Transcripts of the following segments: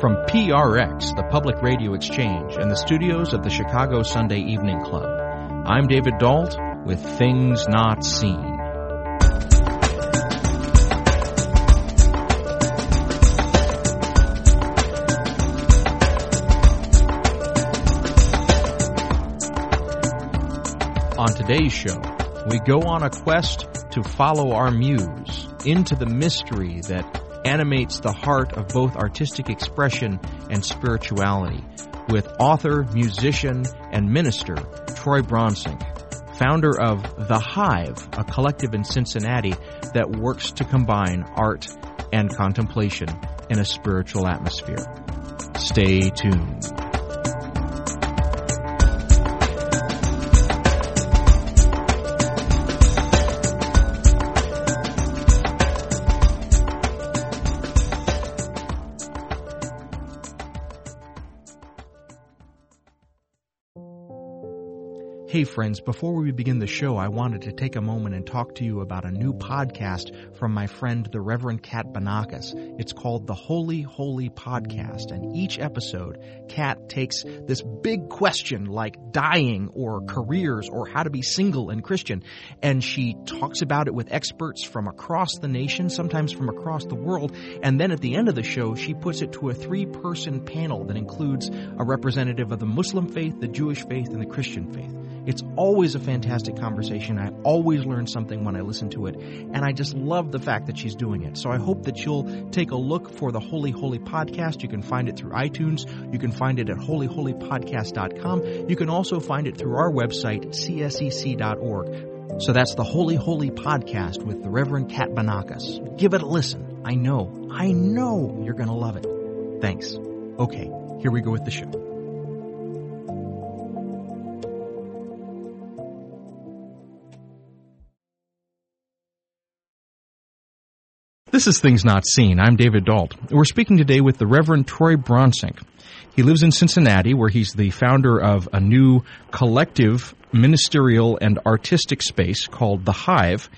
From PRX, the Public Radio Exchange, and the studios of the Chicago Sunday Evening Club, I'm David Dault with Things Not Seen. On today's show, we go on a quest to follow our muse into the mystery that animates the heart of both artistic expression and spirituality with author, musician, and minister Troy Bronsink, founder of The Hive, a collective in Cincinnati that works to combine art and contemplation in a spiritual atmosphere. Stay tuned. Hey friends, before we begin the show, I wanted to take a moment and talk to you about a new podcast from my friend, the Reverend Kat Banakis. It's called the Holy Holy Podcast, and each episode, Kat takes this big question like dying or careers or how to be single and Christian, and she talks about it with experts from across the nation, sometimes from across the world, and then at the end of the show, she puts it to a three-person panel that includes a representative of the Muslim faith, the Jewish faith, and the Christian faith. It's always a fantastic conversation. I always learn something when I listen to it, and I just love the fact that she's doing it. So I hope that you'll take a look for the Holy Holy Podcast. You can find it through iTunes. You can find it at holyholypodcast.com. You can also find it through our website, csec.org. So that's the Holy Holy Podcast with the Reverend Kat Banakis. Give it a listen. I know, I know you're going to love it. Thanks. Okay, here we go with the show. This is Things Not Seen. I'm David Dault. We're speaking today with the Reverend Troy Bronsink. He lives in Cincinnati, where he's the founder of a new collective ministerial and artistic space called The Hive.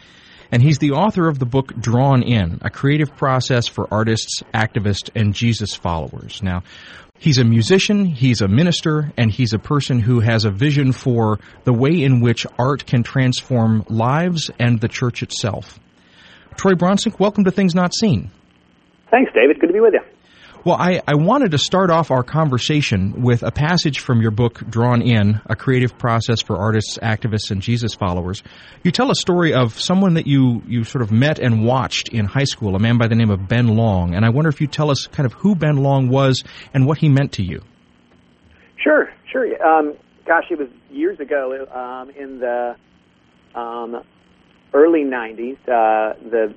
And he's the author of the book Drawn In, a creative process for artists, activists, and Jesus followers. Now, He's a musician, he's a minister, and he's a person who has a vision for the way in which art can transform lives and the church itself. Troy Bronsink, welcome to Things Not Seen. Thanks, David. Good to be with you. Well, I, I wanted to start off our conversation with a passage from your book, Drawn In, A Creative Process for Artists, Activists, and Jesus Followers. You tell a story of someone that you, you sort of met and watched in high school, a man by the name of Ben Long. And I wonder if you tell us kind of who Ben Long was and what he meant to you. Sure, sure. Um, gosh, it was years ago um, in the um, early 90s, uh, the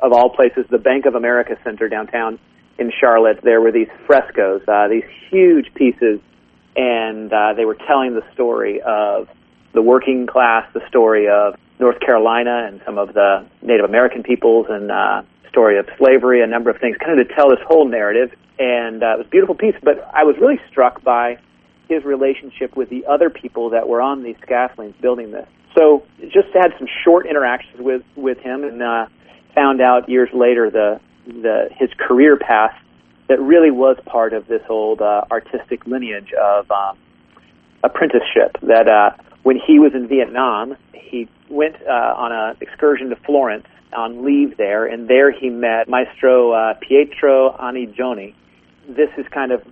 of all places, the Bank of America Center downtown in Charlotte, there were these frescoes, uh, these huge pieces, and uh, they were telling the story of the working class, the story of North Carolina and some of the Native American peoples, and uh, story of slavery, a number of things, kind of to tell this whole narrative. And uh, it was a beautiful piece, but I was really struck by his relationship with the other people that were on these scaffoldings building this. So just had some short interactions with with him, and uh, found out years later the the his career path that really was part of this old uh, artistic lineage of um, apprenticeship. That uh, when he was in Vietnam, he went uh, on an excursion to Florence on leave there, and there he met Maestro uh, Pietro Annigoni. This is kind of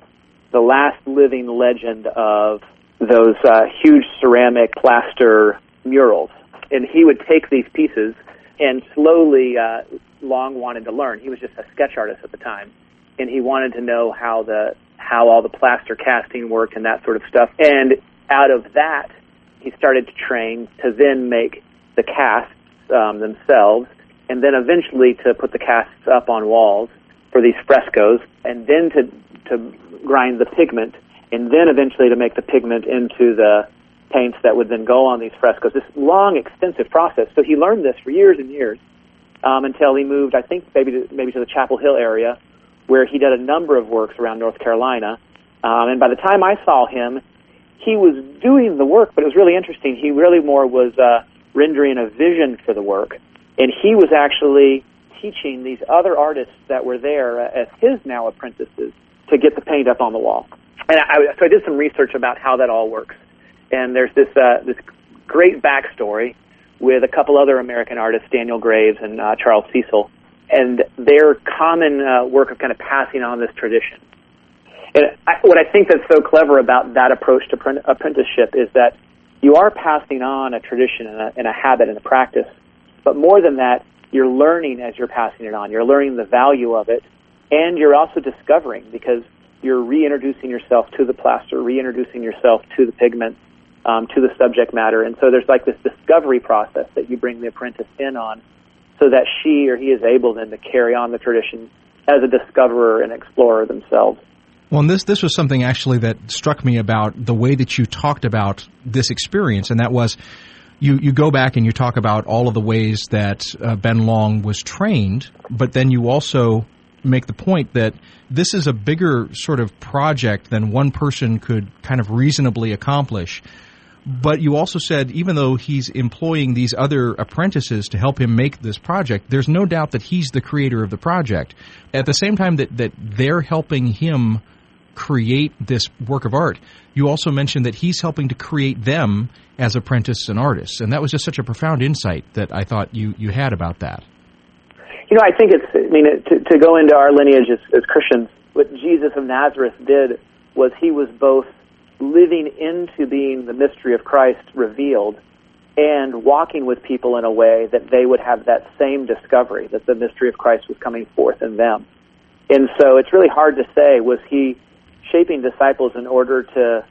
the last living legend of those uh, huge ceramic plaster murals. And he would take these pieces and slowly, uh, Long wanted to learn. He was just a sketch artist at the time, and he wanted to know how the how all the plaster casting worked and that sort of stuff. And out of that, he started to train to then make the casts um, themselves, and then eventually to put the casts up on walls for these frescoes, and then to to grind the pigment, and then eventually to make the pigment into the paints that would then go on these frescoes. This long, extensive process. So he learned this for years and years um, until he moved, I think, maybe to, maybe to the Chapel Hill area, where he did a number of works around North Carolina. Um, and by the time I saw him, he was doing the work, but it was really interesting. He really more was uh, rendering a vision for the work, and he was actually teaching these other artists that were there uh, as his now apprentices to get the paint up on the wall. And I, so I did some research about how that all works. And there's this uh, this great backstory with a couple other American artists, Daniel Graves and uh, Charles Cecil, and their common uh, work of kind of passing on this tradition. And I, what I think that's so clever about that approach to apprenticeship is that you are passing on a tradition and a, and a habit and a practice, but more than that, you're learning as you're passing it on. You're learning the value of it, and you're also discovering because you're reintroducing yourself to the plaster, reintroducing yourself to the pigment, um, to the subject matter. And so there's like this discovery process that you bring the apprentice in on so that she or he is able then to carry on the tradition as a discoverer and explorer themselves. Well, and this this was something actually that struck me about the way that you talked about this experience, and that was you you go back and you talk about all of the ways that uh, Ben Long was trained, but then you also make the point that this is a bigger sort of project than one person could kind of reasonably accomplish. But you also said even though he's employing these other apprentices to help him make this project, there's no doubt that he's the creator of the project. At the same time that, that they're helping him create this work of art, you also mentioned that he's helping to create them as apprentices and artists. And that was just such a profound insight that I thought you, you had about that. You know, I think it's, I mean, to, to go into our lineage as, as Christians, what Jesus of Nazareth did was he was both living into being the mystery of Christ revealed and walking with people in a way that they would have that same discovery that the mystery of Christ was coming forth in them. And so it's really hard to say was he shaping disciples in order to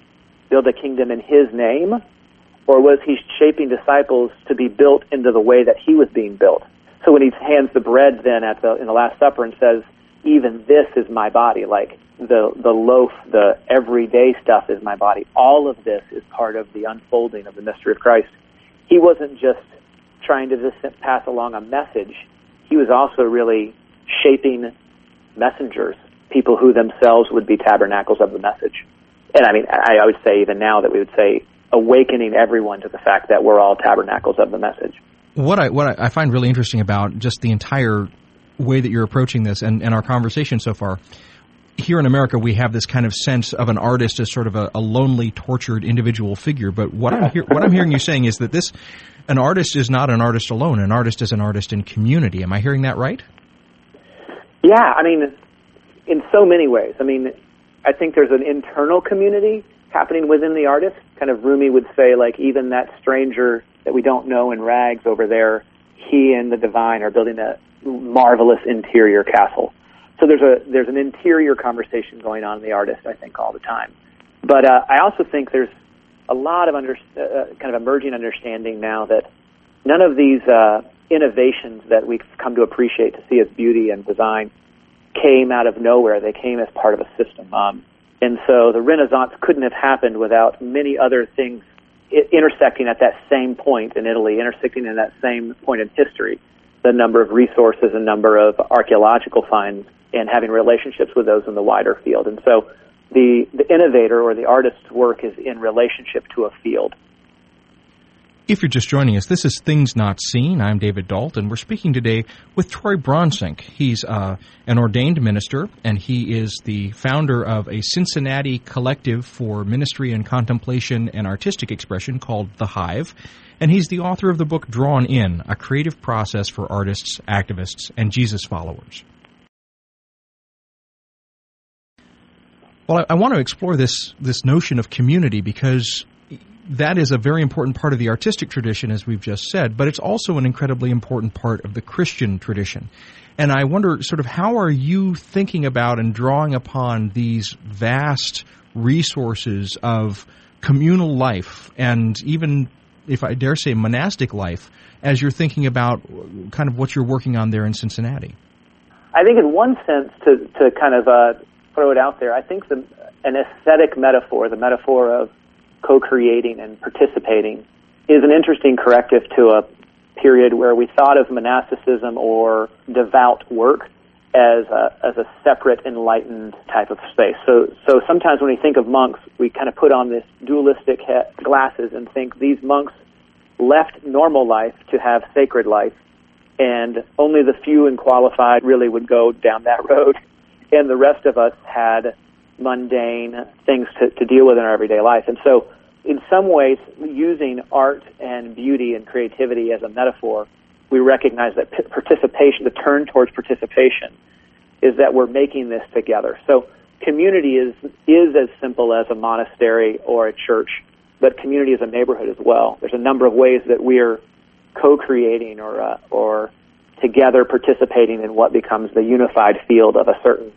build a kingdom in his name or was he shaping disciples to be built into the way that he was being built? So when he hands the bread then at the in the last supper and says even this is my body like the the loaf, the everyday stuff is my body. All of this is part of the unfolding of the mystery of Christ. He wasn't just trying to just pass along a message. He was also really shaping messengers, people who themselves would be tabernacles of the message. And I mean, I, I would say even now that we would say awakening everyone to the fact that we're all tabernacles of the message. What I what I find really interesting about just the entire way that you're approaching this and, and our conversation so far here in America, we have this kind of sense of an artist as sort of a, a lonely, tortured individual figure. But what I'm hear, what I'm hearing you saying is that this, an artist is not an artist alone. An artist is an artist in community. Am I hearing that right? Yeah, I mean, in so many ways. I mean, I think there's an internal community happening within the artist. Kind of Rumi would say, like even that stranger that we don't know in rags over there, he and the divine are building a marvelous interior castle. So there's a there's an interior conversation going on in the artist, I think, all the time. But uh, I also think there's a lot of under, uh, uh, kind of emerging understanding now that none of these uh, innovations that we've come to appreciate to see as beauty and design came out of nowhere. They came as part of a system. Um, and so the Renaissance couldn't have happened without many other things intersecting at that same point in Italy, intersecting in that same point in history. The number of resources and number of archaeological finds and having relationships with those in the wider field. And so the, the innovator or the artist's work is in relationship to a field. If you're just joining us, this is Things Not Seen. I'm David Dalton. we're speaking today with Troy Bronsink. He's uh, an ordained minister, and he is the founder of a Cincinnati collective for ministry and contemplation and artistic expression called The Hive. And he's the author of the book Drawn In, a creative process for artists, activists, and Jesus followers. Well, I, I want to explore this this notion of community because that is a very important part of the artistic tradition, as we've just said, but it's also an incredibly important part of the Christian tradition. And I wonder, sort of, how are you thinking about and drawing upon these vast resources of communal life and even, if I dare say, monastic life as you're thinking about kind of what you're working on there in Cincinnati? I think, in one sense, to, to kind of uh, throw it out there. I think the, an aesthetic metaphor, the metaphor of co-creating and participating, is an interesting corrective to a period where we thought of monasticism or devout work as a, as a separate enlightened type of space. So, so sometimes when we think of monks, we kind of put on this dualistic he- glasses and think these monks left normal life to have sacred life, and only the few and qualified really would go down that road and the rest of us had mundane things to, to deal with in our everyday life. And so, in some ways, using art and beauty and creativity as a metaphor, we recognize that participation, the turn towards participation, is that we're making this together. So, community is is as simple as a monastery or a church, but community is a neighborhood as well. There's a number of ways that we are co-creating or uh, or together participating in what becomes the unified field of a certain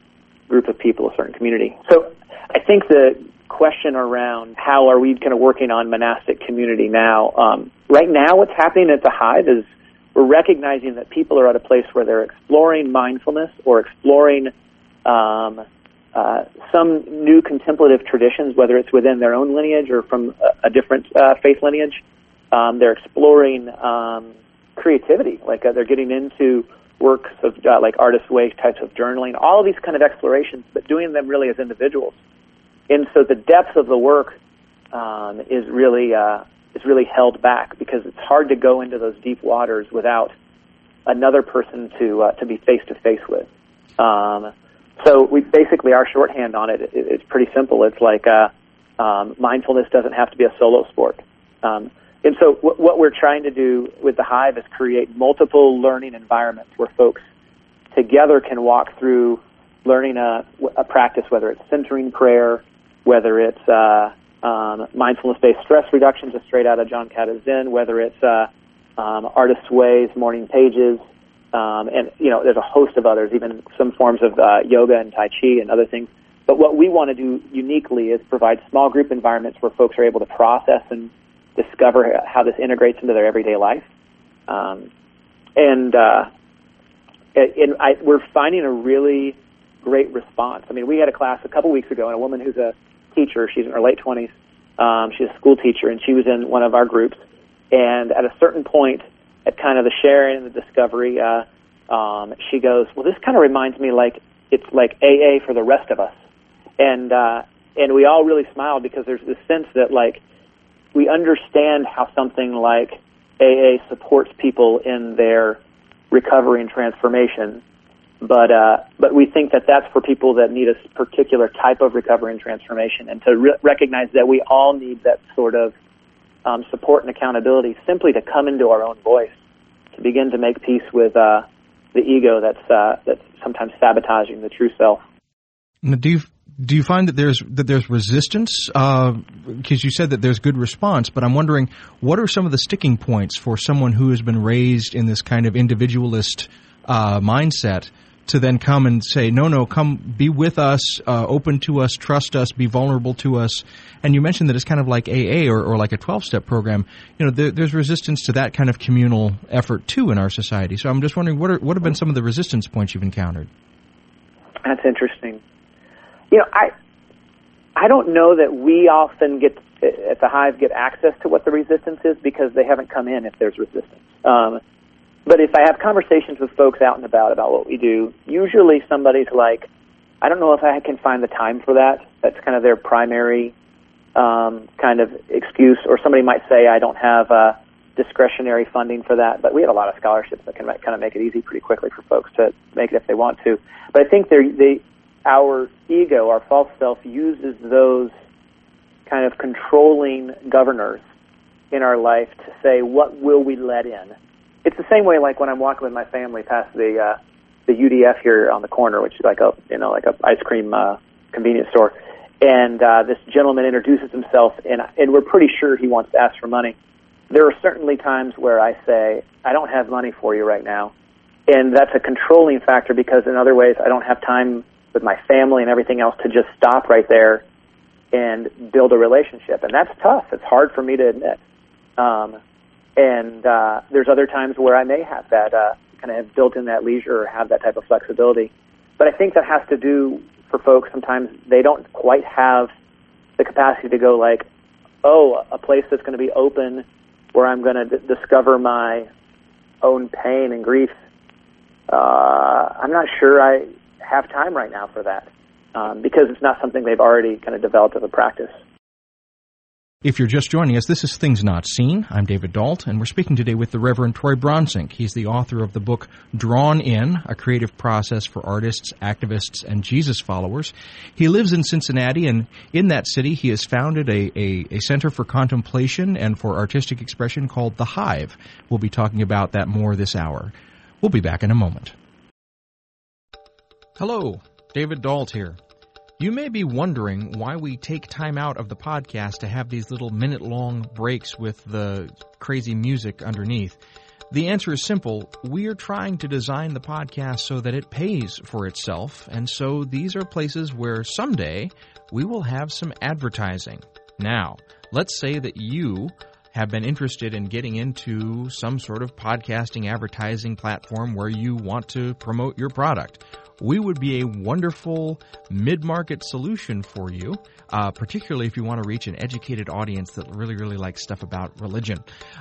group of people, a certain community. So I think the question around how are we kind of working on monastic community now, um, right now what's happening at the Hive is we're recognizing that people are at a place where they're exploring mindfulness or exploring um, uh, some new contemplative traditions, whether it's within their own lineage or from a, a different uh, faith lineage. Um, they're exploring um, creativity. Like uh, they're getting into works of uh, like artist way types of journaling, all of these kind of explorations, but doing them really as individuals. And so the depth of the work um, is really uh, is really held back because it's hard to go into those deep waters without another person to uh, to be face to face with. Um, so we basically our shorthand on it, it it's pretty simple. It's like uh, um, mindfulness doesn't have to be a solo sport. Um, and so what, what we're trying to do with the Hive is create multiple learning environments where folks together can walk through learning a, a practice, whether it's centering prayer, whether it's uh, um, mindfulness-based stress reduction, just straight out of Jon Kabat-Zinn, whether it's uh, um, Artist's Ways, Morning Pages, um, and you know there's a host of others, even some forms of uh, yoga and Tai Chi and other things. But what we want to do uniquely is provide small group environments where folks are able to process and discover how this integrates into their everyday life. Um, and uh, and I, we're finding a really great response. I mean, we had a class a couple weeks ago, and a woman who's a teacher, she's in her late 20s, um, she's a school teacher, and she was in one of our groups. And at a certain point, at kind of the sharing and the discovery, uh, um, she goes, "Well, this kind of reminds me like it's like AA for the rest of us." And uh, and we all really smiled because there's this sense that like we understand how something like AA supports people in their recovery and transformation, but uh, but we think that that's for people that need a particular type of recovery and transformation, and to re- recognize that we all need that sort of um, support and accountability, simply to come into our own voice, to begin to make peace with uh, the ego that's uh, that's sometimes sabotaging the true self. Now, do you do you find that there's that there's resistance? Because uh, you said that there's good response, but I'm wondering what are some of the sticking points for someone who has been raised in this kind of individualist uh, mindset to then come and say, no, no, come be with us, uh, open to us, trust us, be vulnerable to us. And you mentioned that it's kind of like AA or, or like a 12 step program. You know, there, there's resistance to that kind of communal effort too in our society. So I'm just wondering what are, what have been some of the resistance points you've encountered? That's interesting you know, I I don't know that we often get at the hive get access to what the resistance is because they haven't come in if there's resistance. Um, but if I have conversations with folks out and about about what we do, usually somebody's like, I don't know if I can find the time for that. That's kind of their primary um, kind of excuse. Or somebody might say, I don't have uh, discretionary funding for that. But we have a lot of scholarships that can kind of make it easy pretty quickly for folks to make it if they want to. But I think they our ego, our false self, uses those kind of controlling governors in our life to say, what will we let in? It's the same way like when I'm walking with my family past the uh, the UDF here on the corner, which is like a you know like a ice cream uh, convenience store, and uh, this gentleman introduces himself, and and we're pretty sure he wants to ask for money. There are certainly times where I say, I don't have money for you right now, and that's a controlling factor because in other ways I don't have time with my family and everything else to just stop right there and build a relationship. And that's tough. It's hard for me to admit. Um, and uh, there's other times where I may have that uh, kind of built in that leisure or have that type of flexibility. But I think that has to do for folks. Sometimes they don't quite have the capacity to go like, oh, a place that's going to be open where I'm going to d- discover my own pain and grief. Uh, I'm not sure I have time right now for that um, because it's not something they've already kind of developed as a practice. If you're just joining us, this is Things Not Seen. I'm David Dault, and we're speaking today with the Reverend Troy Bronsink. He's the author of the book Drawn In, a creative process for artists, activists, and Jesus followers. He lives in Cincinnati, and in that city, he has founded a, a, a center for contemplation and for artistic expression called The Hive. We'll be talking about that more this hour. We'll be back in a moment. Hello, David Dault here. You may be wondering why we take time out of the podcast to have these little minute long breaks with the crazy music underneath. The answer is simple. We are trying to design the podcast so that it pays for itself, and so these are places where someday we will have some advertising. Now, let's say that you have been interested in getting into some sort of podcasting advertising platform where you want to promote your product we would be a wonderful mid-market solution for you, uh, particularly if you want to reach an educated audience that really, really likes stuff about religion.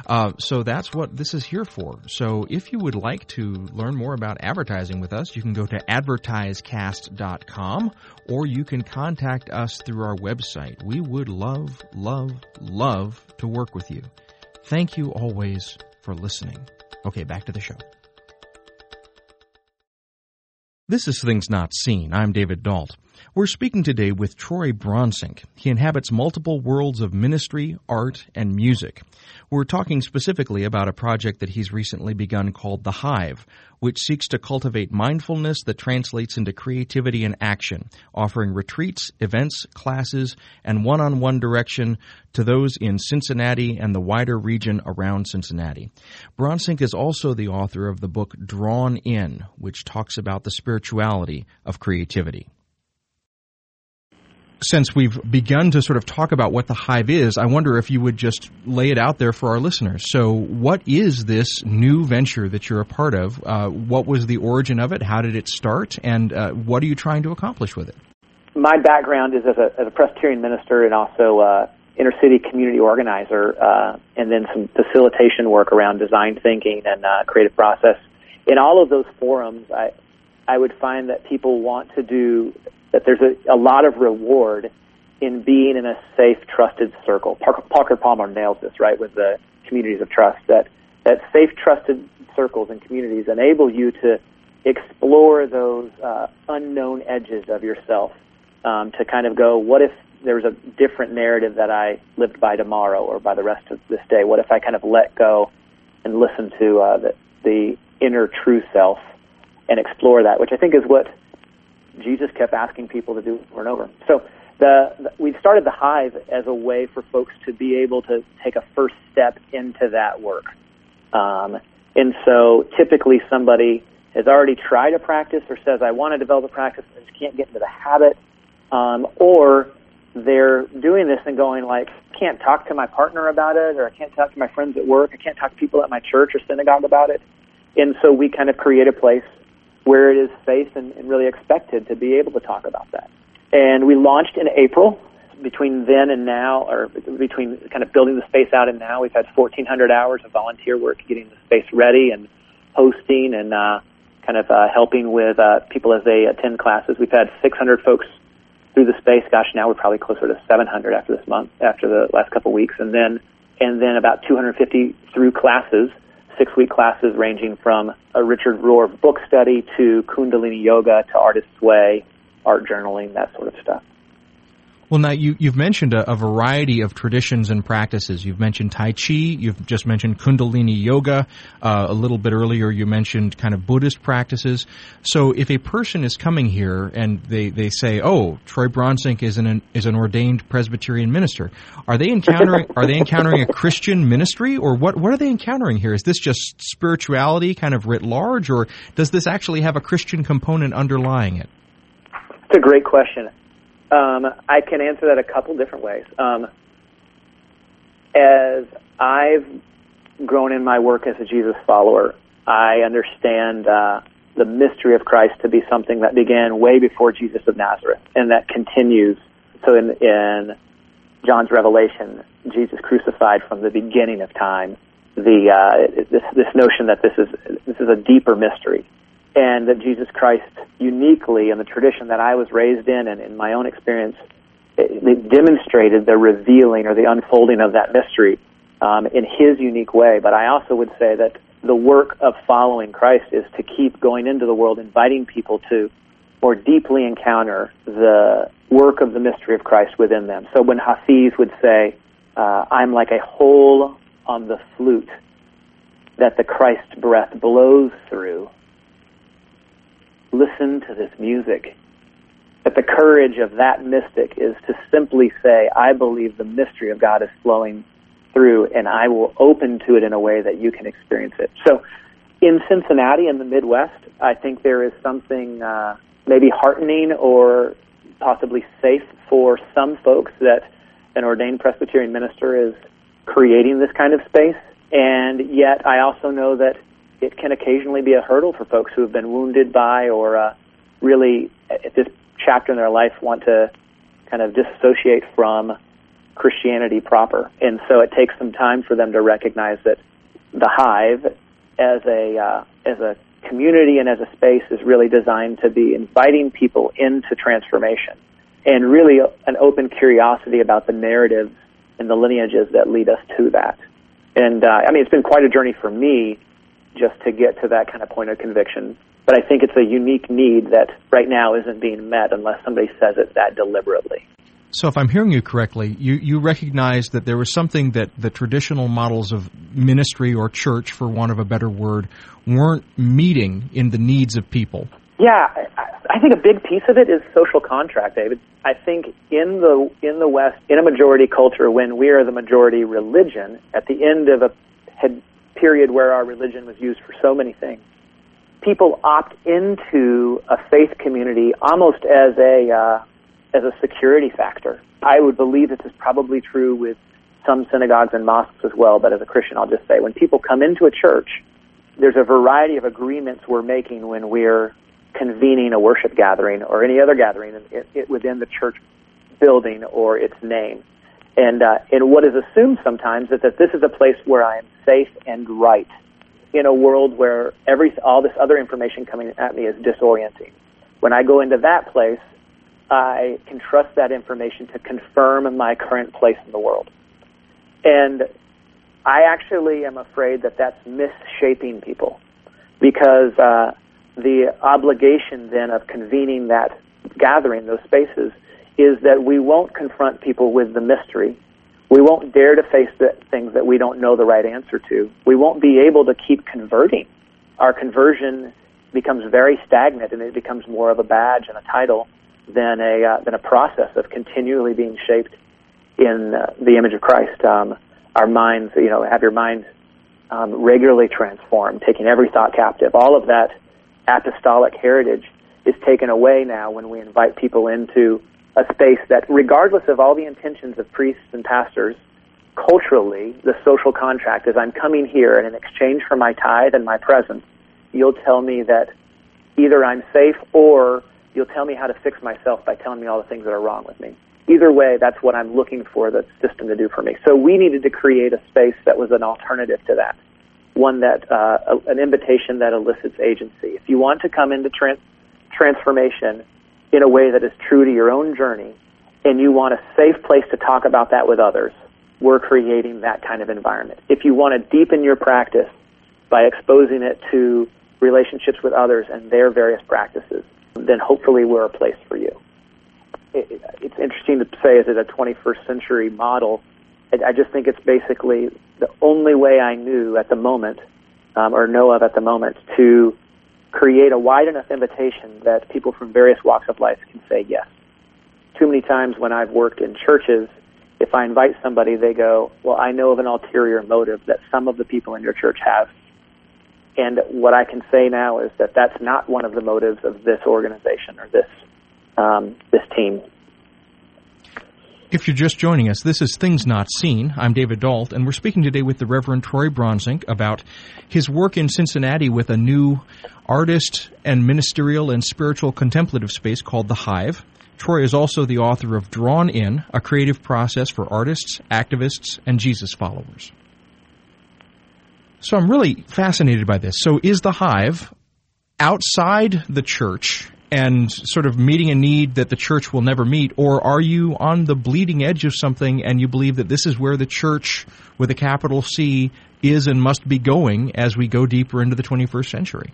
Uh, so that's what this is here for. So if you would like to learn more about advertising with us, you can go to advertisecast.com or you can contact us through our website. We would love, love, love to work with you. Thank you always for listening. Okay, back to the show. This is Things Not Seen. I'm David Dault. We're speaking today with Troy Bronsink. He inhabits multiple worlds of ministry, art, and music. We're talking specifically about a project that he's recently begun called The Hive, which seeks to cultivate mindfulness that translates into creativity and action, offering retreats, events, classes, and one on one direction to those in Cincinnati and the wider region around Cincinnati. Bronsink is also the author of the book Drawn In, which talks about the spirituality of creativity since we've begun to sort of talk about what the hive is, I wonder if you would just lay it out there for our listeners. So, what is this new venture that you're a part of? Uh, what was the origin of it? How did it start? And uh, what are you trying to accomplish with it? My background is as a, as a Presbyterian minister and also uh, inner city community organizer, uh, and then some facilitation work around design thinking and uh, creative process. In all of those forums, I I would find that people want to do that there's a, a lot of reward in being in a safe, trusted circle. Parker, Palmer nails this, right, with the communities of trust, that, that safe, trusted circles and communities enable you to explore those uh, unknown edges of yourself um, to kind of go, what if there's a different narrative that I lived by tomorrow or by the rest of this day? What if I kind of let go and listen to uh, the, the inner true self and explore that, which I think is what Jesus kept asking people to do over and over. So the, the we started the Hive as a way for folks to be able to take a first step into that work. Um, and so typically somebody has already tried a practice or says, I want to develop a practice, but I just can't get into the habit. Um, or they're doing this and going like, can't talk to my partner about it, or I can't talk to my friends at work, I can't talk to people at my church or synagogue about it. And so we kind of create a place where it is safe and, and really expected to be able to talk about that. And we launched in April. Between then and now, or between kind of building the space out and now, we've had 1,400 hours of volunteer work getting the space ready and hosting and uh, kind of uh, helping with uh, people as they attend classes. We've had 600 folks through the space. Gosh, now we're probably closer to 700 after this month, after the last couple of weeks, and then and then about 250 through classes six week classes ranging from a Richard Rohr book study to Kundalini yoga to artist's way, art journaling, that sort of stuff. Well, now you, you've mentioned a, a, variety of traditions and practices. You've mentioned Tai Chi. You've just mentioned Kundalini Yoga. Uh, a little bit earlier, you mentioned kind of Buddhist practices. So, if a person is coming here and they, they say, "Oh, Troy Bronsink is an is an ordained Presbyterian minister," are they encountering are they encountering a Christian ministry, or what what are they encountering here? Is this just spirituality, kind of writ large, or does this actually have a Christian component underlying it? It's a great question. Um, I can answer that a couple different ways. Um, as I've grown in my work as a Jesus follower, I understand uh, the mystery of Christ to be something that began way before Jesus of Nazareth, and that continues. So in, in John's Revelation, Jesus crucified from the beginning of time. The uh, this this notion that this is this is a deeper mystery and that Jesus Christ uniquely in the tradition that I was raised in and in my own experience it demonstrated the revealing or the unfolding of that mystery um, in his unique way. But I also would say that the work of following Christ is to keep going into the world, inviting people to more deeply encounter the work of the mystery of Christ within them. So when Hafiz would say, uh, I'm like a hole on the flute that the Christ breath blows through, listen to this music. That the courage of that mystic is to simply say, I believe the mystery of God is flowing through, and I will open to it in a way that you can experience it. So, in Cincinnati, in the Midwest, I think there is something uh, maybe heartening or possibly safe for some folks that an ordained Presbyterian minister is creating this kind of space. And yet, I also know that it can occasionally be a hurdle for folks who have been wounded by or uh, really, at this chapter in their life, want to kind of disassociate from Christianity proper. And so it takes some time for them to recognize that the hive as a uh, as a community and as a space is really designed to be inviting people into transformation and really an open curiosity about the narratives and the lineages that lead us to that. And uh, I mean, it's been quite a journey for me just to get to that kind of point of conviction. But I think it's a unique need that right now isn't being met unless somebody says it that deliberately. So, if I'm hearing you correctly, you, you recognize that there was something that the traditional models of ministry or church, for want of a better word, weren't meeting in the needs of people. Yeah, I think a big piece of it is social contract, David. I think in the in the West, in a majority culture, when we are the majority religion, at the end of a period where our religion was used for so many things, people opt into a faith community almost as a uh, as a security factor. I would believe this is probably true with some synagogues and mosques as well, but as a Christian, I'll just say when people come into a church, there's a variety of agreements we're making when we're convening a worship gathering or any other gathering in, in, within the church building or its name. And, uh, and what is assumed sometimes is that this is a place where I am safe and right in a world where every, all this other information coming at me is disorienting. When I go into that place, I can trust that information to confirm my current place in the world. And I actually am afraid that that's misshaping people because uh, the obligation then of convening that gathering, those spaces, is that we won't confront people with the mystery. We won't dare to face the things that we don't know the right answer to. We won't be able to keep converting. Our conversion becomes very stagnant and it becomes more of a badge and a title than a uh, than a process of continually being shaped in uh, the image of Christ. Um, our minds, you know, have your mind um, regularly transformed, taking every thought captive. All of that apostolic heritage is taken away now when we invite people into a space that, regardless of all the intentions of priests and pastors, culturally, the social contract is I'm coming here and in exchange for my tithe and my presence, you'll tell me that either I'm safe or You'll tell me how to fix myself by telling me all the things that are wrong with me. Either way, that's what I'm looking for the system to do for me. So we needed to create a space that was an alternative to that, one that uh, an invitation that elicits agency. If you want to come into trans- transformation in a way that is true to your own journey, and you want a safe place to talk about that with others, we're creating that kind of environment. If you want to deepen your practice by exposing it to relationships with others and their various practices, then hopefully we're a place for you. It's interesting to say, is it a 21st century model? I, just think it's basically the only way I knew at the moment, um, or know of at the moment, to create a wide enough invitation that people from various walks of life can say yes. Too many times when I've worked in churches, if I invite somebody, they go, Well, I know of an ulterior motive that some of the people in your church have and what I can say now is that that's not one of the motives of this organization or this um, this team. If you're just joining us, this is Things Not Seen. I'm David Dault, and we're speaking today with the Reverend Troy Bronsink about his work in Cincinnati with a new artist and ministerial and spiritual contemplative space called The Hive. Troy is also the author of Drawn In, a creative process for artists, activists, and Jesus followers. So I'm really fascinated by this. So is the hive outside the church and sort of meeting a need that the church will never meet, or are you on the bleeding edge of something and you believe that this is where the church with a capital C is and must be going as we go deeper into the 21st century?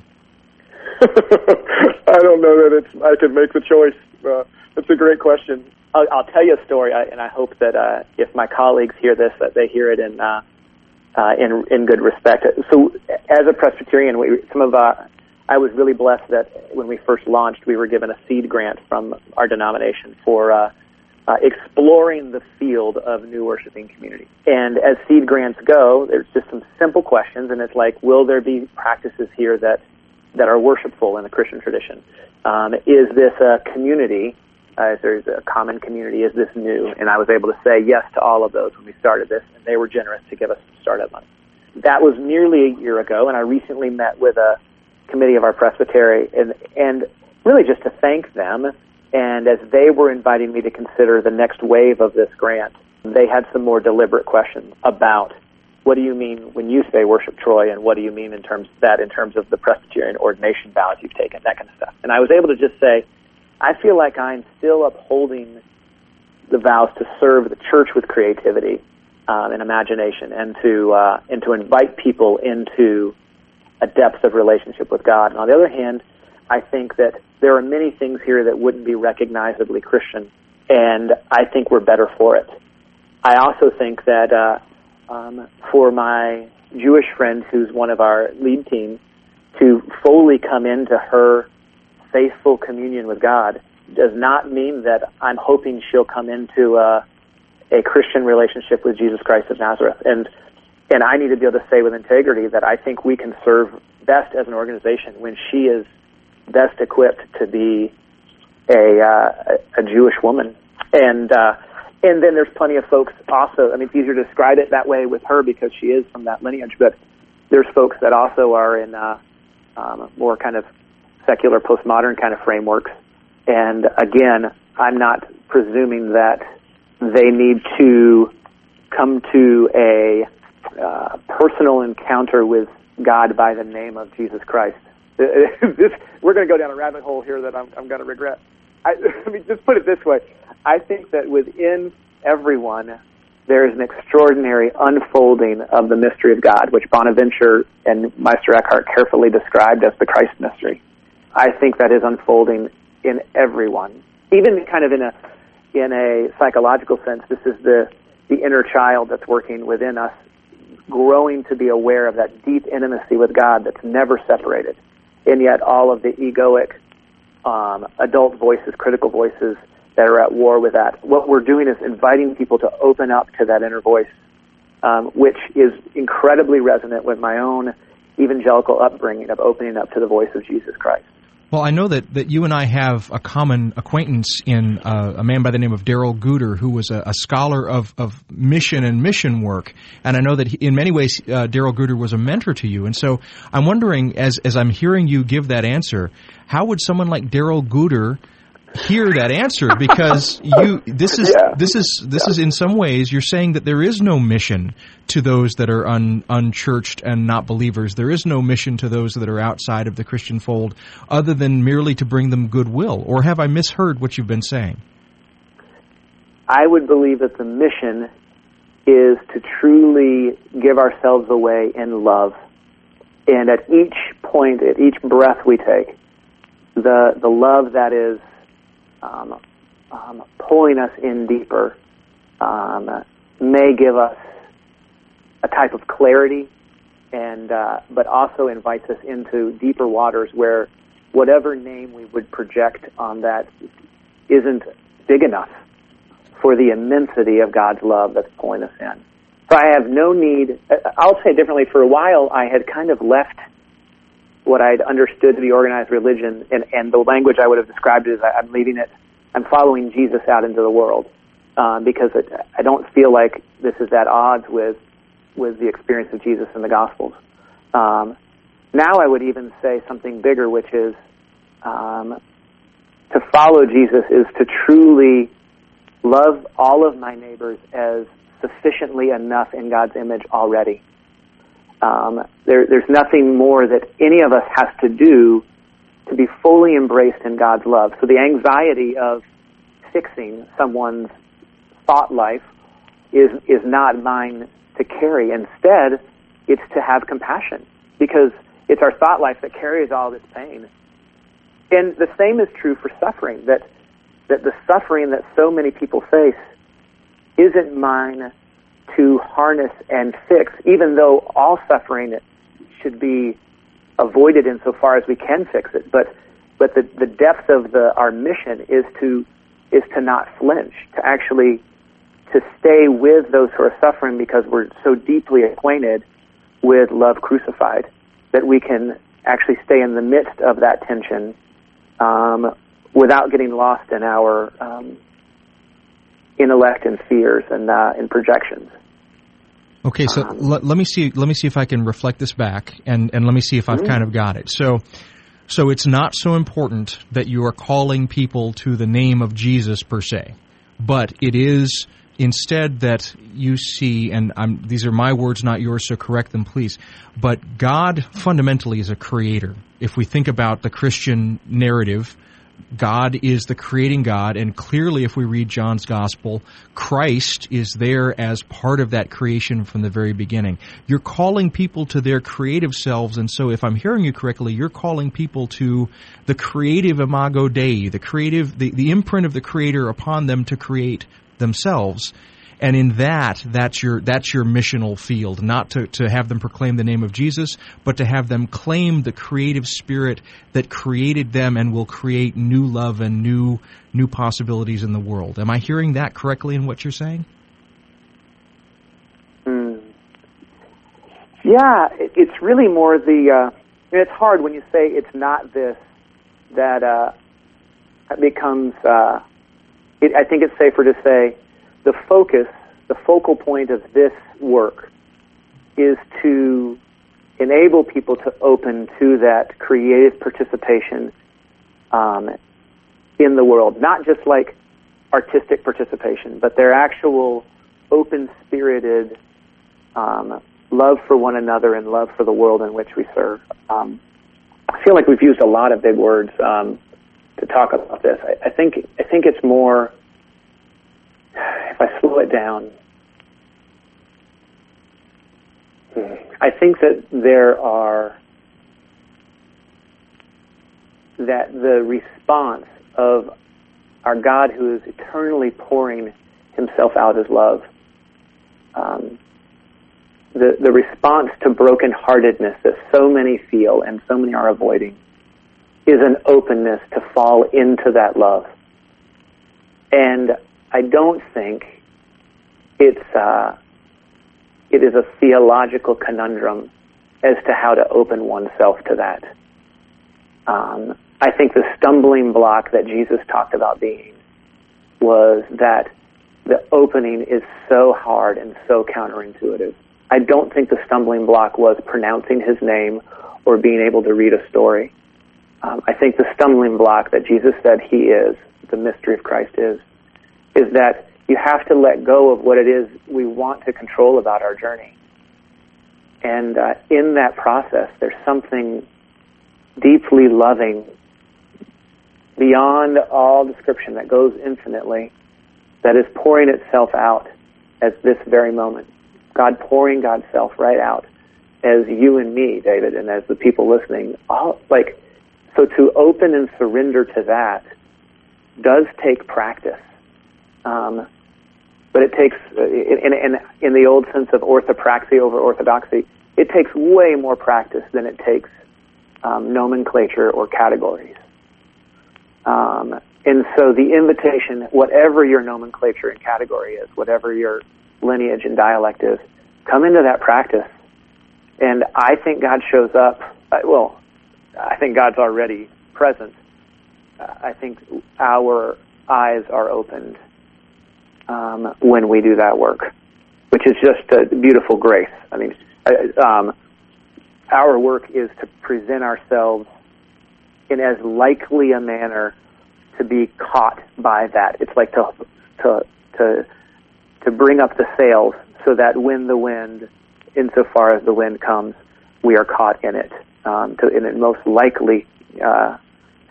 I don't know that it's I can make the choice. Uh, it's a great question. I'll, I'll tell you a story, I, and I hope that uh, if my colleagues hear this, that they hear it in uh, uh, in in good respect. So, as a Presbyterian, we, some of uh, I was really blessed that when we first launched, we were given a seed grant from our denomination for uh, uh, exploring the field of new worshiping community. And as seed grants go, there's just some simple questions, and it's like, will there be practices here that that are worshipful in the Christian tradition? Um, is this a community? Uh, is there a common community? Is this new? And I was able to say yes to all of those when we started this, and they were generous to give us startup money. That was nearly a year ago, and I recently met with a committee of our presbytery, and and really just to thank them. And as they were inviting me to consider the next wave of this grant, they had some more deliberate questions about what do you mean when you say worship Troy, and what do you mean in terms that in terms of the Presbyterian ordination vows you've taken, that kind of stuff. And I was able to just say, I feel like I'm still upholding the vows to serve the church with creativity um, and imagination, and to uh, and to invite people into a depth of relationship with God. And on the other hand, I think that there are many things here that wouldn't be recognizably Christian, and I think we're better for it. I also think that uh, um, for my Jewish friend who's one of our lead team to fully come into her faithful communion with God does not mean that I'm hoping she'll come into a, a Christian relationship with Jesus Christ of Nazareth. And and I need to be able to say with integrity that I think we can serve best as an organization when she is best equipped to be a uh, a Jewish woman. And uh, and then there's plenty of folks also. I mean, it's easier to describe it that way with her because she is from that lineage. But there's folks that also are in uh, um, more kind of secular postmodern kind of frameworks. And again, I'm not presuming that they need to come to a uh, personal encounter with God by the name of Jesus Christ. this, we're going to go down a rabbit hole here that I'm, I'm going to regret. I, I mean, just put it this way. I think that within everyone, there is an extraordinary unfolding of the mystery of God, which Bonaventure and Meister Eckhart carefully described as the Christ mystery. I think that is unfolding in everyone, even kind of in a in a psychological sense. This is the the inner child that's working within us, growing to be aware of that deep intimacy with God that's never separated, and yet all of the egoic um, adult voices, critical voices that are at war with that. What we're doing is inviting people to open up to that inner voice, um, which is incredibly resonant with my own evangelical upbringing of opening up to the voice of Jesus Christ. Well, I know that, that you and I have a common acquaintance in uh, a man by the name of Darrell Guder, who was a, a, scholar of, of mission and mission work. And I know that he, in many ways, uh, Darrell Guder was a mentor to you. And so I'm wondering, as, as I'm hearing you give that answer, how would someone like Darrell Guder hear that answer because you this is yeah. this is this yeah. is in some ways you're saying that there is no mission to those that are un, unchurched and not believers. There is no mission to those that are outside of the Christian fold other than merely to bring them goodwill. Or have I misheard what you've been saying? I would believe that the mission is to truly give ourselves away in love. And at each point, at each breath we take, the the love that is um, um, pulling us in deeper um, may give us a type of clarity, and uh, but also invites us into deeper waters where whatever name we would project on that isn't big enough for the immensity of God's love that's pulling us in. So I have no need. I'll say differently. For a while, I had kind of left what I'd understood to be organized religion, and, and the language I would have described it as I'm leaving it, I'm following Jesus out into the world um, because it, I don't feel like this is at odds with with the experience of Jesus in the Gospels. Um, now I would even say something bigger, which is um, to follow Jesus is to truly love all of my neighbors as sufficiently enough in God's image already. Um, there, there's nothing more that any of us has to do to be fully embraced in God's love. So the anxiety of fixing someone's thought life is is not mine to carry. Instead, it's to have compassion because it's our thought life that carries all this pain. And the same is true for suffering that that the suffering that so many people face isn't mine to harness and fix, even though all suffering should be avoided insofar as we can fix it. But but the, the depth of the our mission is to is to not flinch, to actually to stay with those who are suffering because we're so deeply acquainted with love crucified that we can actually stay in the midst of that tension um, without getting lost in our um, intellect and fears and uh, and projections. Okay, so um, let, let me see. Let me see if I can reflect this back, and, and let me see if I've mm-hmm. kind of got it. So, so it's not so important that you are calling people to the name of Jesus per se, but it is instead that you see, and I'm, these are my words, not yours, so correct them, please. But God fundamentally is a creator. If we think about the Christian narrative, God is the creating God, and clearly, if we read John's Gospel, Christ is there as part of that creation from the very beginning. You're calling people to their creative selves, and so if I'm hearing you correctly, you're calling people to the creative imago Dei, the creative, the, the imprint of the Creator upon them to create themselves. And in that, that's your that's your missional field, not to, to have them proclaim the name of Jesus, but to have them claim the creative spirit that created them and will create new love and new new possibilities in the world. Am I hearing that correctly in what you're saying? Mm. Yeah, it's really more the. Uh, it's hard when you say it's not this that uh, becomes. Uh, it, I think it's safer to say the focus, the focal point of this work is to enable people to open to that creative participation um, in the world, not just like artistic participation, but their actual open spirited um, love for one another and love for the world in which we serve. Um, I feel like we've used a lot of big words um, to talk about this. I, I think I think it's more if I slow it down, I think that there are that the response of our God who is eternally pouring himself out as love, um, the, the response to brokenheartedness that so many feel and so many are avoiding is an openness to fall into that love. And I don't think it's uh, it is a theological conundrum as to how to open oneself to that. Um, I think the stumbling block that Jesus talked about being was that the opening is so hard and so counterintuitive. I don't think the stumbling block was pronouncing his name or being able to read a story. Um, I think the stumbling block that Jesus said he is, the mystery of Christ is, is that you have to let go of what it is we want to control about our journey. And uh, in that process, there's something deeply loving beyond all description that goes infinitely that is pouring itself out at this very moment. God pouring God's self right out as you and me, David, and as the people listening. All like so to open and surrender to that does take practice. Um, but it takes, uh, in, in, in the old sense of orthopraxy over orthodoxy, it takes way more practice than it takes um, nomenclature or categories. Um, and so the invitation, whatever your nomenclature and category is, whatever your lineage and dialect is, come into that practice. And I think God shows up. Uh, well, I think God's already present. Uh, I think our eyes are opened um, when we do that work, which is just a beautiful grace. I mean, um, our work is to present ourselves in as likely a manner to be caught by that. It's like to to to to bring up the sails so that when the wind, insofar as the wind comes, we are caught in it um, to, in the most likely uh,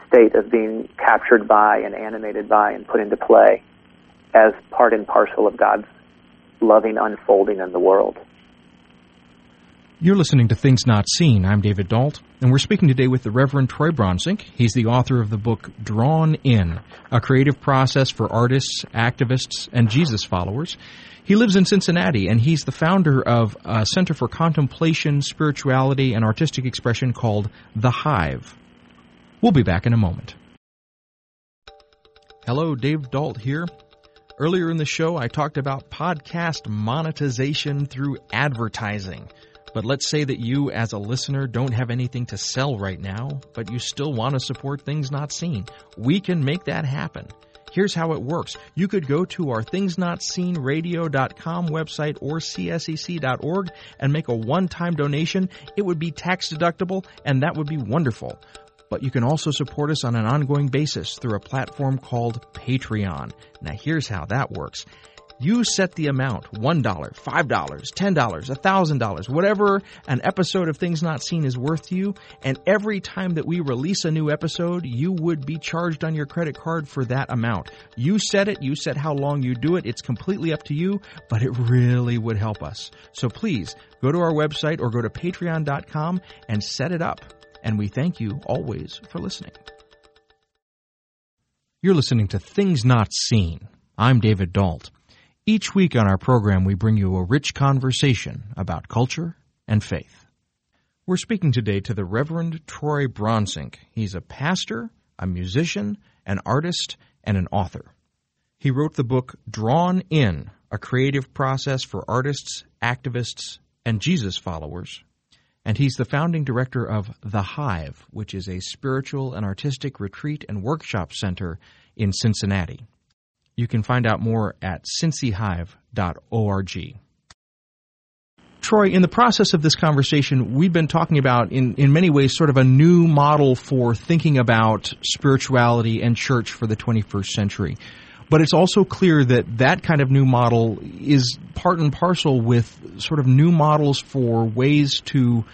state of being captured by and animated by and put into play as part and parcel of God's loving unfolding in the world. You're listening to Things Not Seen. I'm David Dault, and we're speaking today with the Reverend Troy Bronsink. He's the author of the book Drawn In, a creative process for artists, activists, and Jesus followers. He lives in Cincinnati, and he's the founder of a Center for Contemplation, Spirituality, and Artistic Expression called The Hive. We'll be back in a moment. Hello, Dave Dault here. Earlier in the show, I talked about podcast monetization through advertising. But let's say that you, as a listener, don't have anything to sell right now, but you still want to support things not seen. We can make that happen. Here's how it works. You could go to our thingsnotseenradio.com website or csec.org and make a one-time donation. It would be tax deductible and that would be wonderful. But you can also support us on an ongoing basis through a platform called Patreon. Now here's how that works. You set the amount $1, $5, $10, $1,000, whatever an episode of Things Not Seen is worth to you. And every time that we release a new episode, you would be charged on your credit card for that amount. You set it, you set how long you do it. It's completely up to you, but it really would help us. So please go to our website or go to patreon.com and set it up. And we thank you always for listening. You're listening to Things Not Seen. I'm David Dault. Each week on our program, we bring you a rich conversation about culture and faith. We're speaking today to the Reverend Troy Bronsink. He's a pastor, a musician, an artist, and an author. He wrote the book Drawn In, a creative process for artists, activists, and Jesus followers. And he's the founding director of The Hive, which is a spiritual and artistic retreat and workshop center in Cincinnati. You can find out more at cincyhive.org. Troy, in the process of this conversation, we've been talking about, in, in many ways, sort of a new model for thinking about spirituality and church for the 21st century. But it's also clear that that kind of new model is part and parcel with sort of new models for ways to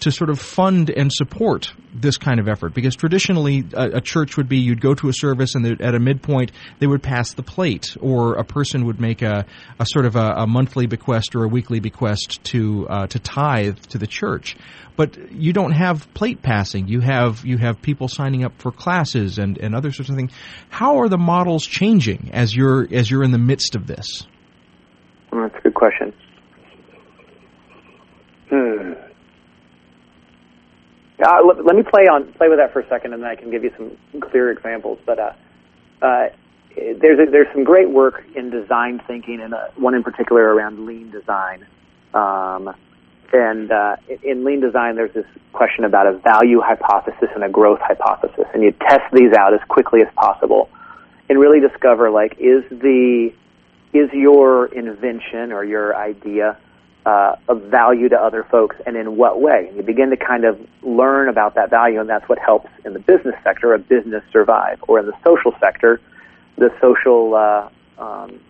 to sort of fund and support this kind of effort. Because traditionally a, a church would be you'd go to a service and at a midpoint they would pass the plate or a person would make a, a sort of a, a, monthly bequest or a weekly bequest to uh, to tithe to the church. But you don't have plate passing. You have you have people signing up for classes and, and other sorts of things. How are the models changing as you're as you're in the midst of this? Well, that's a good question. Hmm uh, let, let, me play on play with that for a second, and then I can give you some clear examples. But uh, uh, there's a, there's some great work in design thinking, and uh, one in particular around lean design. Um, and uh, in lean design, there's this question about a value hypothesis and a growth hypothesis, and you test these out as quickly as possible, and really discover like is the is your invention or your idea uh, of value to other folks and in what way. And you begin to kind of learn about that value, and that's what helps in the business sector a business survive, or in the social sector, the social uh, um,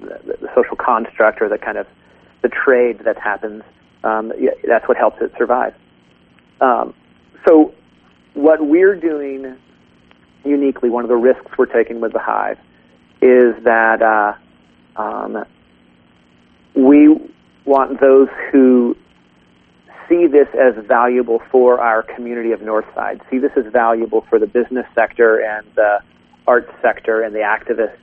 the, the, social construct or the kind of the trade that happens. Um, that's what helps it survive. Um, so, what we're doing uniquely, one of the risks we're taking with the hive, is that uh, um, we want those who see this as valuable for our community of Northside, see this as valuable for the business sector and the arts sector and the activists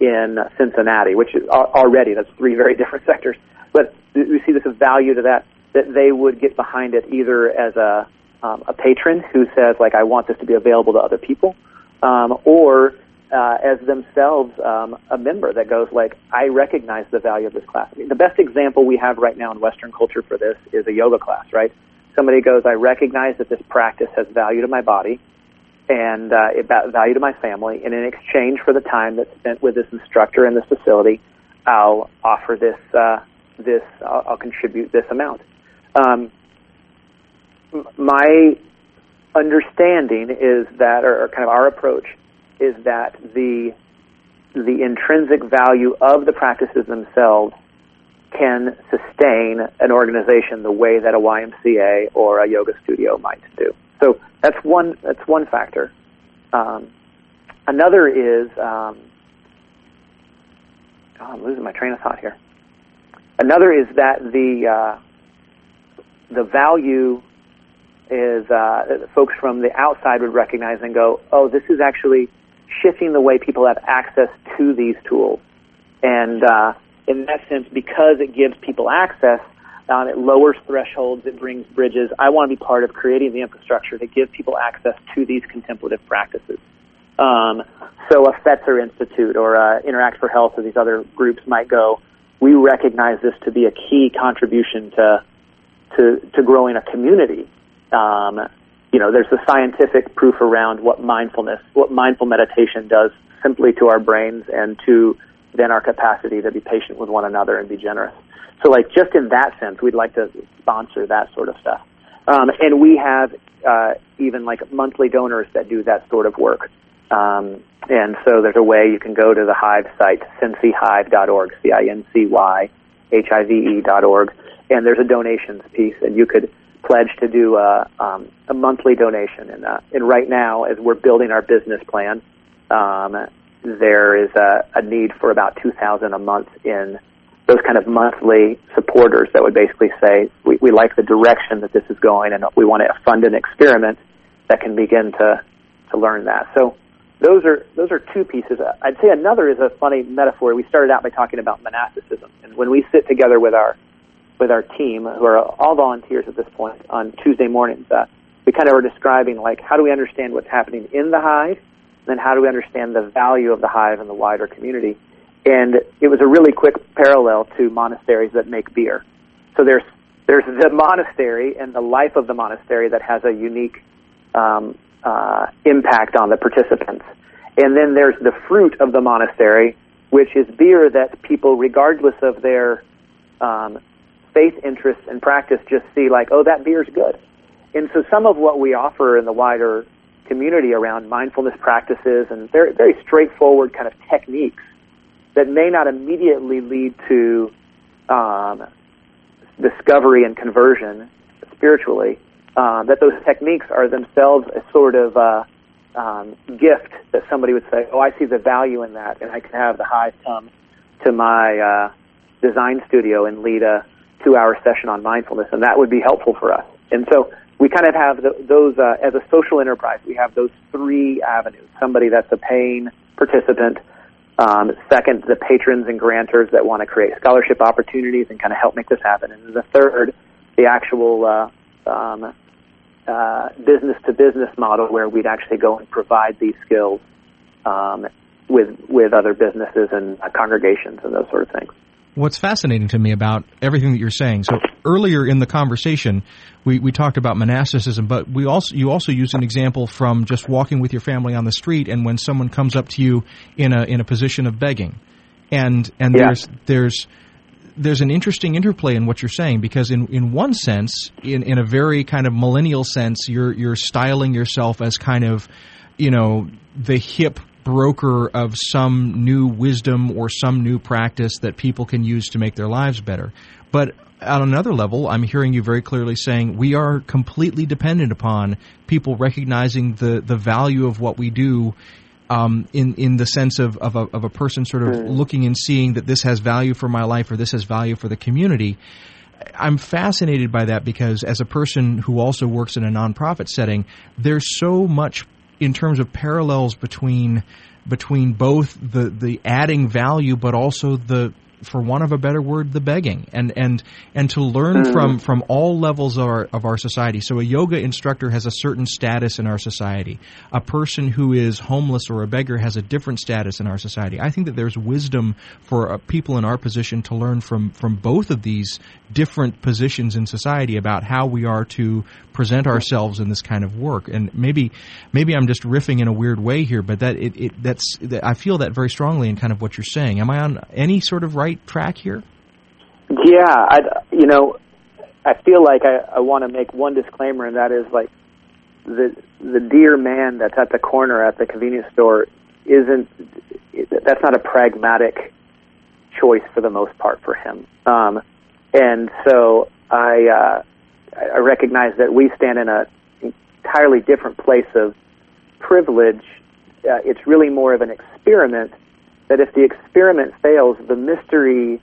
in Cincinnati, which is already, that's three very different sectors. But we see this as value to that, that they would get behind it either as a, um, a patron who says, like, I want this to be available to other people, um, or uh, as themselves um, a member that goes like, I recognize the value of this class. I mean, the best example we have right now in Western culture for this is a yoga class, right? Somebody goes, I recognize that this practice has value to my body and uh, it value to my family, and in exchange for the time that's spent with this instructor in this facility, I'll offer this uh, this I'll, I'll contribute this amount. Um, my understanding is that, or, or kind of our approach is that the the intrinsic value of the practices themselves can sustain an organization the way that a YMCA or a yoga studio might do. So that's one that's one factor. Um, another is um, oh, I'm losing my train of thought here. Another is that the uh, the value is uh, folks from the outside would recognize and go, oh, this is actually shifting the way people have access to these tools. And uh, in that sense, because it gives people access, um, it lowers thresholds, it brings bridges. I want to be part of creating the infrastructure to give people access to these contemplative practices. Um, so a Fetzer Institute or uh, Interact for Health or these other groups might go, we recognize this to be a key contribution to to, to growing a community. Um, you know, there's the scientific proof around what mindfulness, what mindful meditation does simply to our brains and to then our capacity to be patient with one another and be generous. So, like, just in that sense, we'd like to sponsor that sort of stuff. Um, and we have uh, even like monthly donors that do that sort of work. Um, and so there's a way you can go to the Hive site, cincyhive.org, C-I-N-C-Y-H-I-V-E dot org, and there's a donations piece, and you could pledge to do a, um, a monthly donation. And, uh, and right now, as we're building our business plan, um, there is a, a need for about 2000 a month in those kind of monthly supporters that would basically say, we, we like the direction that this is going and we want to fund an experiment that can begin to, to learn that. So those are, those are two pieces. I'd say another is a funny metaphor. We started out by talking about monasticism. And when we sit together with our, with our team, who are all volunteers at this point on Tuesday mornings, uh, we kind of are describing like, how do we understand what's happening in the hive? and then how do we understand the value of the hive in the wider community? And it was a really quick parallel to monasteries that make beer. So there's there's the monastery and the life of the monastery that has a unique um, uh, impact on the participants. And then there's the fruit of the monastery, which is beer that people, regardless of their um, faith interests and practice, just see like, oh, that beer's good. And so some of what we offer in the wider community around mindfulness practices and very, very straightforward kind of techniques that may not immediately lead to um, discovery and conversion spiritually, uh, that those techniques are themselves a sort of uh, um, gift that somebody would say, "Oh, I see the value in that, and I can have the hive come to my uh, design studio and lead a two-hour session on mindfulness, and that would be helpful for us." And so we kind of have the, those uh, as a social enterprise. We have those three avenues: somebody that's a paying participant. Um, second, the patrons and grantors that want to create scholarship opportunities and kind of help make this happen. And the third, the actual business to business model where we'd actually go and provide these skills um, with with other businesses and uh, congregations and those sort of things what's fascinating to me about everything that you're saying. So earlier in the conversation, we, we talked about monasticism, but we also you also used an example from just walking with your family on the street, and when someone comes up to you in a in a position of begging, and and yeah. there's there's there's an interesting interplay in what you're saying because in, in one sense, in, in a very kind of millennial sense, you're you're styling yourself as kind of, you know, the hip broker of some new wisdom or some new practice that people can use to make their lives better. But on another level, I'm hearing you very clearly saying we are completely dependent upon people recognizing the, the value of what we do um, in in the sense of of a, of a person sort of mm. looking and seeing that this has value for my life or this has value for the community. I'm fascinated by that because as a person who also works in a nonprofit setting, there's so much in terms of parallels between between both the the adding value but also the for want of a better word, the begging and and and to learn mm. from from all levels of our of our society. So a yoga instructor has a certain status in our society. A person who is homeless or a beggar has a different status in our society. I think that there's wisdom for uh, people in our position to learn from from both of these different positions in society about how we are to present ourselves in this kind of work. And maybe maybe I'm just riffing in a weird way here, but that it, it that's that I feel that very strongly in kind of what you're saying. Am I on any sort of right right track here? Yeah, I you know, I feel like I, I want to make one disclaimer, and that is like the the dear man that's at the corner at the convenience store isn't that's not a pragmatic choice for the most part for him. Um, and so I uh, I recognize that we stand in a entirely different place of privilege uh, it's really more of an experiment. That if the experiment fails, the mystery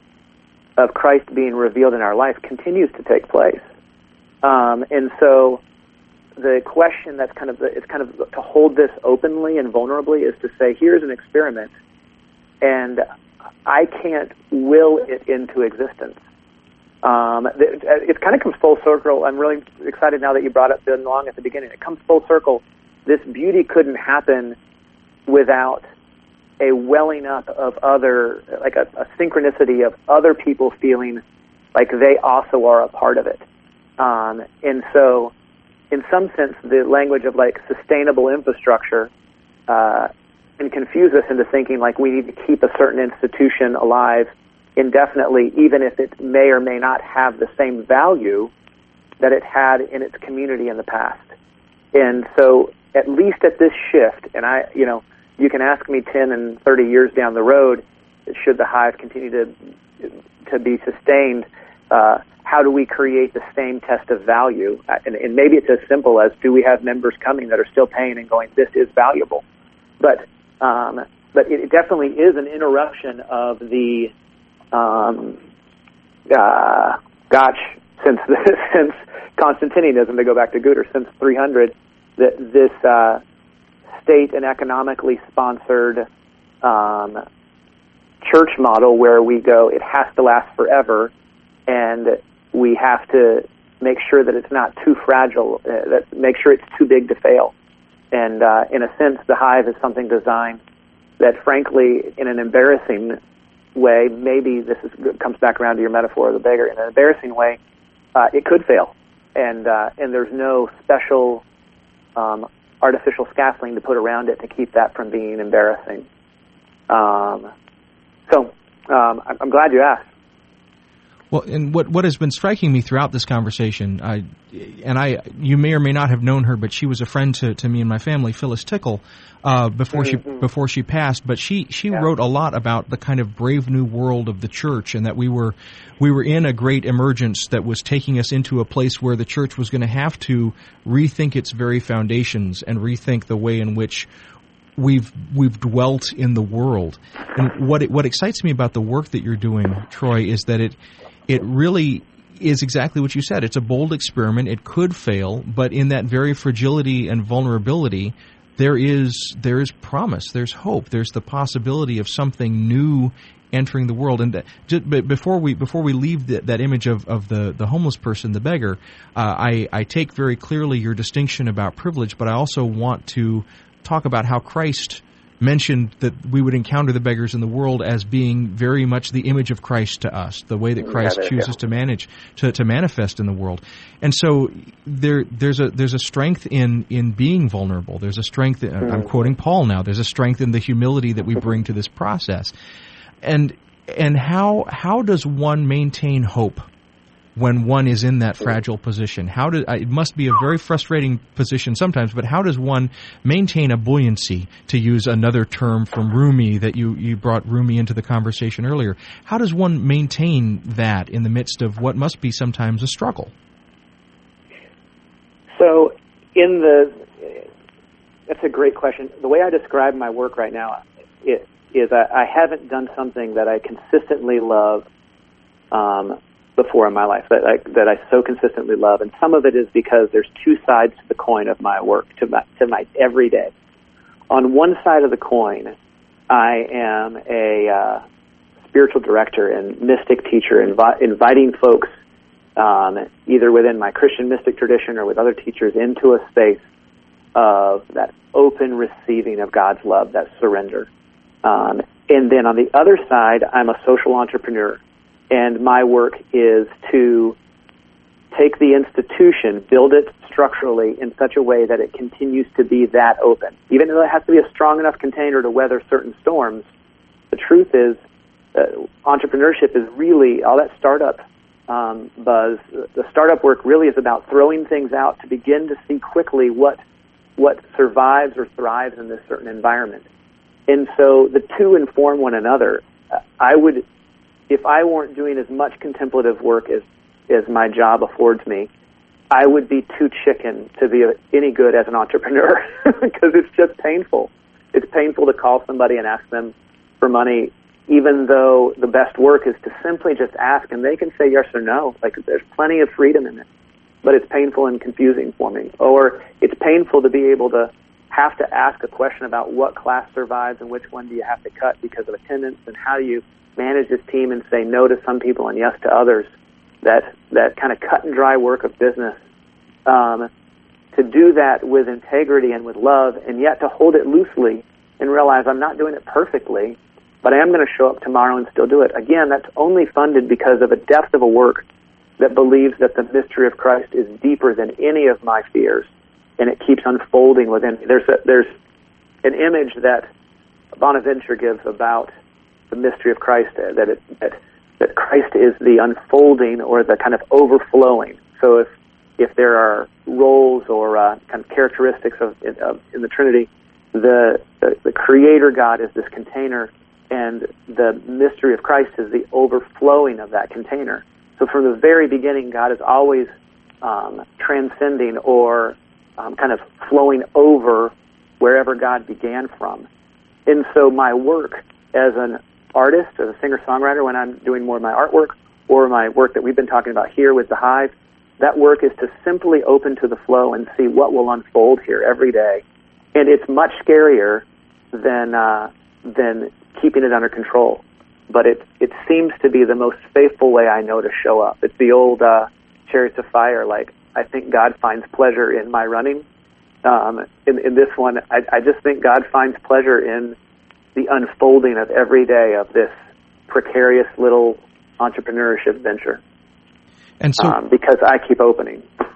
of Christ being revealed in our life continues to take place. Um, and so, the question that's kind of the, it's kind of to hold this openly and vulnerably is to say, here's an experiment, and I can't will it into existence. Um, it, it kind of comes full circle. I'm really excited now that you brought up Ben Long at the beginning. It comes full circle. This beauty couldn't happen without a welling up of other, like a, a synchronicity of other people feeling like they also are a part of it. Um, and so, in some sense, the language of like sustainable infrastructure uh, can confuse us into thinking like we need to keep a certain institution alive indefinitely, even if it may or may not have the same value that it had in its community in the past. And so, at least at this shift, and I, you know, you can ask me 10 and 30 years down the road, should the hive continue to to be sustained, uh, how do we create the same test of value? Uh, and, and maybe it's as simple as do we have members coming that are still paying and going, this is valuable. But um, but it definitely is an interruption of the um, uh, gosh since since Constantinianism to go back to Guder since 300 that this uh, state and economically sponsored um, church model where we go, it has to last forever, and we have to make sure that it's not too fragile, uh, that make sure it's too big to fail. And uh, in a sense, the hive is something designed that, frankly, in an embarrassing way, maybe this is, comes back around to your metaphor of the beggar. In an embarrassing way, uh, it could fail, and uh, and there's no special um, artificial scaffolding to put around it to keep that from being embarrassing. Um, so um, I'm glad you asked. Well, and what what has been striking me throughout this conversation, I, and I, you may or may not have known her, but she was a friend to, to me and my family, Phyllis Tickle, uh, before mm-hmm. she before she passed. But she she yeah. wrote a lot about the kind of brave new world of the church, and that we were we were in a great emergence that was taking us into a place where the church was going to have to rethink its very foundations and rethink the way in which we've we've dwelt in the world. And what it, what excites me about the work that you're doing, Troy, is that it it really is exactly what you said. It's a bold experiment. It could fail, but in that very fragility and vulnerability, there is there is promise. There's hope. There's the possibility of something new entering the world. And that, just, but before we before we leave the, that image of, of the, the homeless person, the beggar, uh, I I take very clearly your distinction about privilege, but I also want to talk about how Christ mentioned that we would encounter the beggars in the world as being very much the image of Christ to us, the way that Christ yeah, chooses yeah. to manage to, to manifest in the world. And so there there's a there's a strength in in being vulnerable. There's a strength. In, mm-hmm. I'm quoting Paul now. There's a strength in the humility that we bring to this process. And and how how does one maintain hope when one is in that fragile position? How do it must be a very frustrating position sometimes, but how does one maintain a buoyancy to use another term from Rumi that you you brought Rumi into the conversation earlier? How does one maintain that in the midst of what must be sometimes a struggle? So, in the that's a great question. The way I describe my work right now it, is I, I haven't done something that I consistently love um, before in my life that I, that I so consistently love, and some of it is because there's two sides to the coin of my work to my to my everyday. On one side of the coin, I am a uh, spiritual director and mystic teacher, invi- inviting folks um, either within my Christian mystic tradition or with other teachers into a space of that open receiving of God's love, that surrender. Um, and then on the other side, I'm a social entrepreneur and my work is to take the institution, build it structurally in such a way that it continues to be that open. Even though it has to be a strong enough container to weather certain storms, the truth is uh, entrepreneurship is really all that startup um, buzz. The startup work really is about throwing things out to begin to see quickly what what survives or thrives in this certain environment. And so the two inform one another. I would if I weren't doing as much contemplative work as as my job affords me, I would be too chicken to be any good as an entrepreneur because it's just painful. it's painful to call somebody and ask them for money, even though the best work is to simply just ask and they can say yes or no. Like there's plenty of freedom in it, but it's painful and confusing for me. Or it's painful to be able to have to ask a question about what class survives and which one do you have to cut because of attendance and how do you manage this team and say no to some people and yes to others. That that kind of cut and dry work of business. Um, to do that with integrity and with love, and yet to hold it loosely and realize I'm not doing it perfectly, but I am going to show up tomorrow and still do it. Again, that's only funded because of a depth of a work that believes that the mystery of Christ is deeper than any of my fears, and it keeps unfolding within. There's a, there's an image that Bonaventure gives about the mystery of Christ uh, that it, that that Christ is the unfolding or the kind of overflowing. So if if there are roles or uh, kind of characteristics of, of in the Trinity, the, the the Creator God is this container, and the mystery of Christ is the overflowing of that container. So from the very beginning, God is always um, transcending or um, kind of flowing over wherever God began from. And so my work as an artist, as a singer-songwriter, when I'm doing more of my artwork or my work that we've been talking about here with the Hive, that work is to simply open to the flow and see what will unfold here every day. And it's much scarier than uh, than keeping it under control. But it it seems to be the most faithful way I know to show up. It's the old uh, chariots of fire. Like I think God finds pleasure in my running. Um, in, in this one, I, I just think God finds pleasure in the unfolding of every day of this precarious little entrepreneurship venture. And so, um, because I keep opening.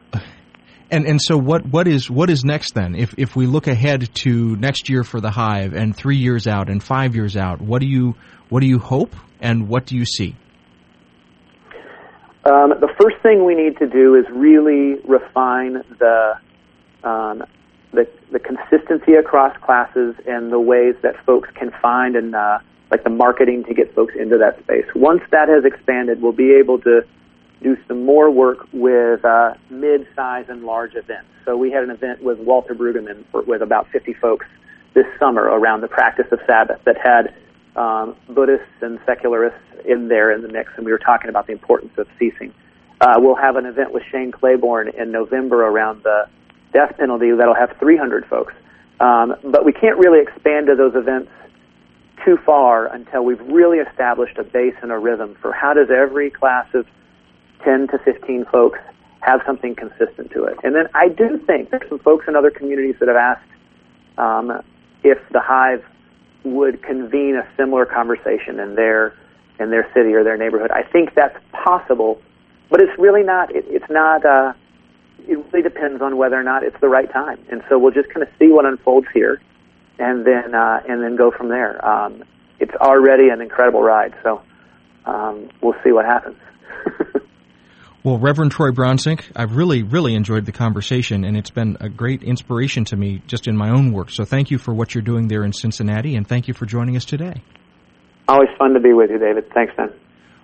And and so what what is what is next then? If if we look ahead to next year for the Hive and three years out and five years out, what do you what do you hope and what do you see? Um, the first thing we need to do is really refine the um, the, the consistency across classes and the ways that folks can find and uh, like the marketing to get folks into that space. Once that has expanded, we'll be able to do some more work with uh, mid-size and large events. So we had an event with Walter Brueggemann with about 50 folks this summer around the practice of Sabbath that had um, Buddhists and secularists in there in the mix, and we were talking about the importance of ceasing. Uh, we'll have an event with Shane Claiborne in November around the death penalty that'll have 300 folks. Um, but we can't really expand to those events too far until we've really established a base and a rhythm for how does every class of 10 to 15 folks have something consistent to it. And then I do think there's some folks in other communities that have asked um, if the Hive would convene a similar conversation in their in their city or their neighborhood. I think that's possible, but it's really not. It, it's not. Uh, it really depends on whether or not it's the right time. And so we'll just kind of see what unfolds here, and then uh, and then go from there. Um, it's already an incredible ride, so um, we'll see what happens. well, Reverend Troy Bronsink, I've really, really enjoyed the conversation, and it's been a great inspiration to me just in my own work. So thank you for what you're doing there in Cincinnati, and thank you for joining us today. Always fun to be with you, David. Thanks, man.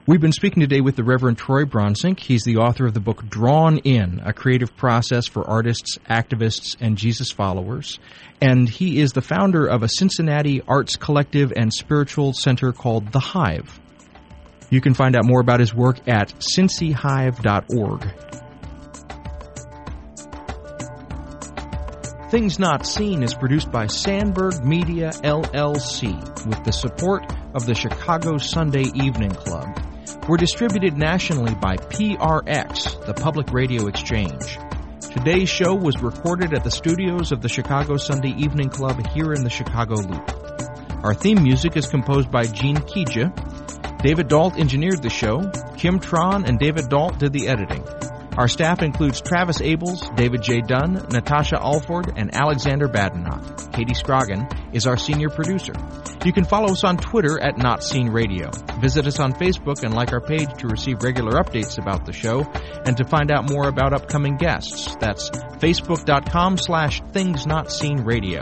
We've been speaking today with the Reverend Troy Bronsink. He's the author of the book Drawn In, a creative process for artists, activists, and Jesus followers. And he is the founder of a Cincinnati arts collective and spiritual center called The Hive. You can find out more about his work at cincyhive.org. Things Not Seen is produced by Sandberg Media LLC with the support of the Chicago Sunday Evening Club. We're distributed nationally by PRX, the Public Radio Exchange. Today's show was recorded at the studios of the Chicago Sunday Evening Club here in the Chicago Loop. Our theme music is composed by Gene Kija. David Dault engineered the show. Kim Tron and David Dault did the editing. Our staff includes Travis Abels, David J. Dunn, Natasha Alford, and Alexander Badenoff. Katie Scroggin is our senior producer. You can follow us on Twitter at Not Seen Radio. Visit us on Facebook and like our page to receive regular updates about the show and to find out more about upcoming guests. That's facebook.com slash things not seen radio.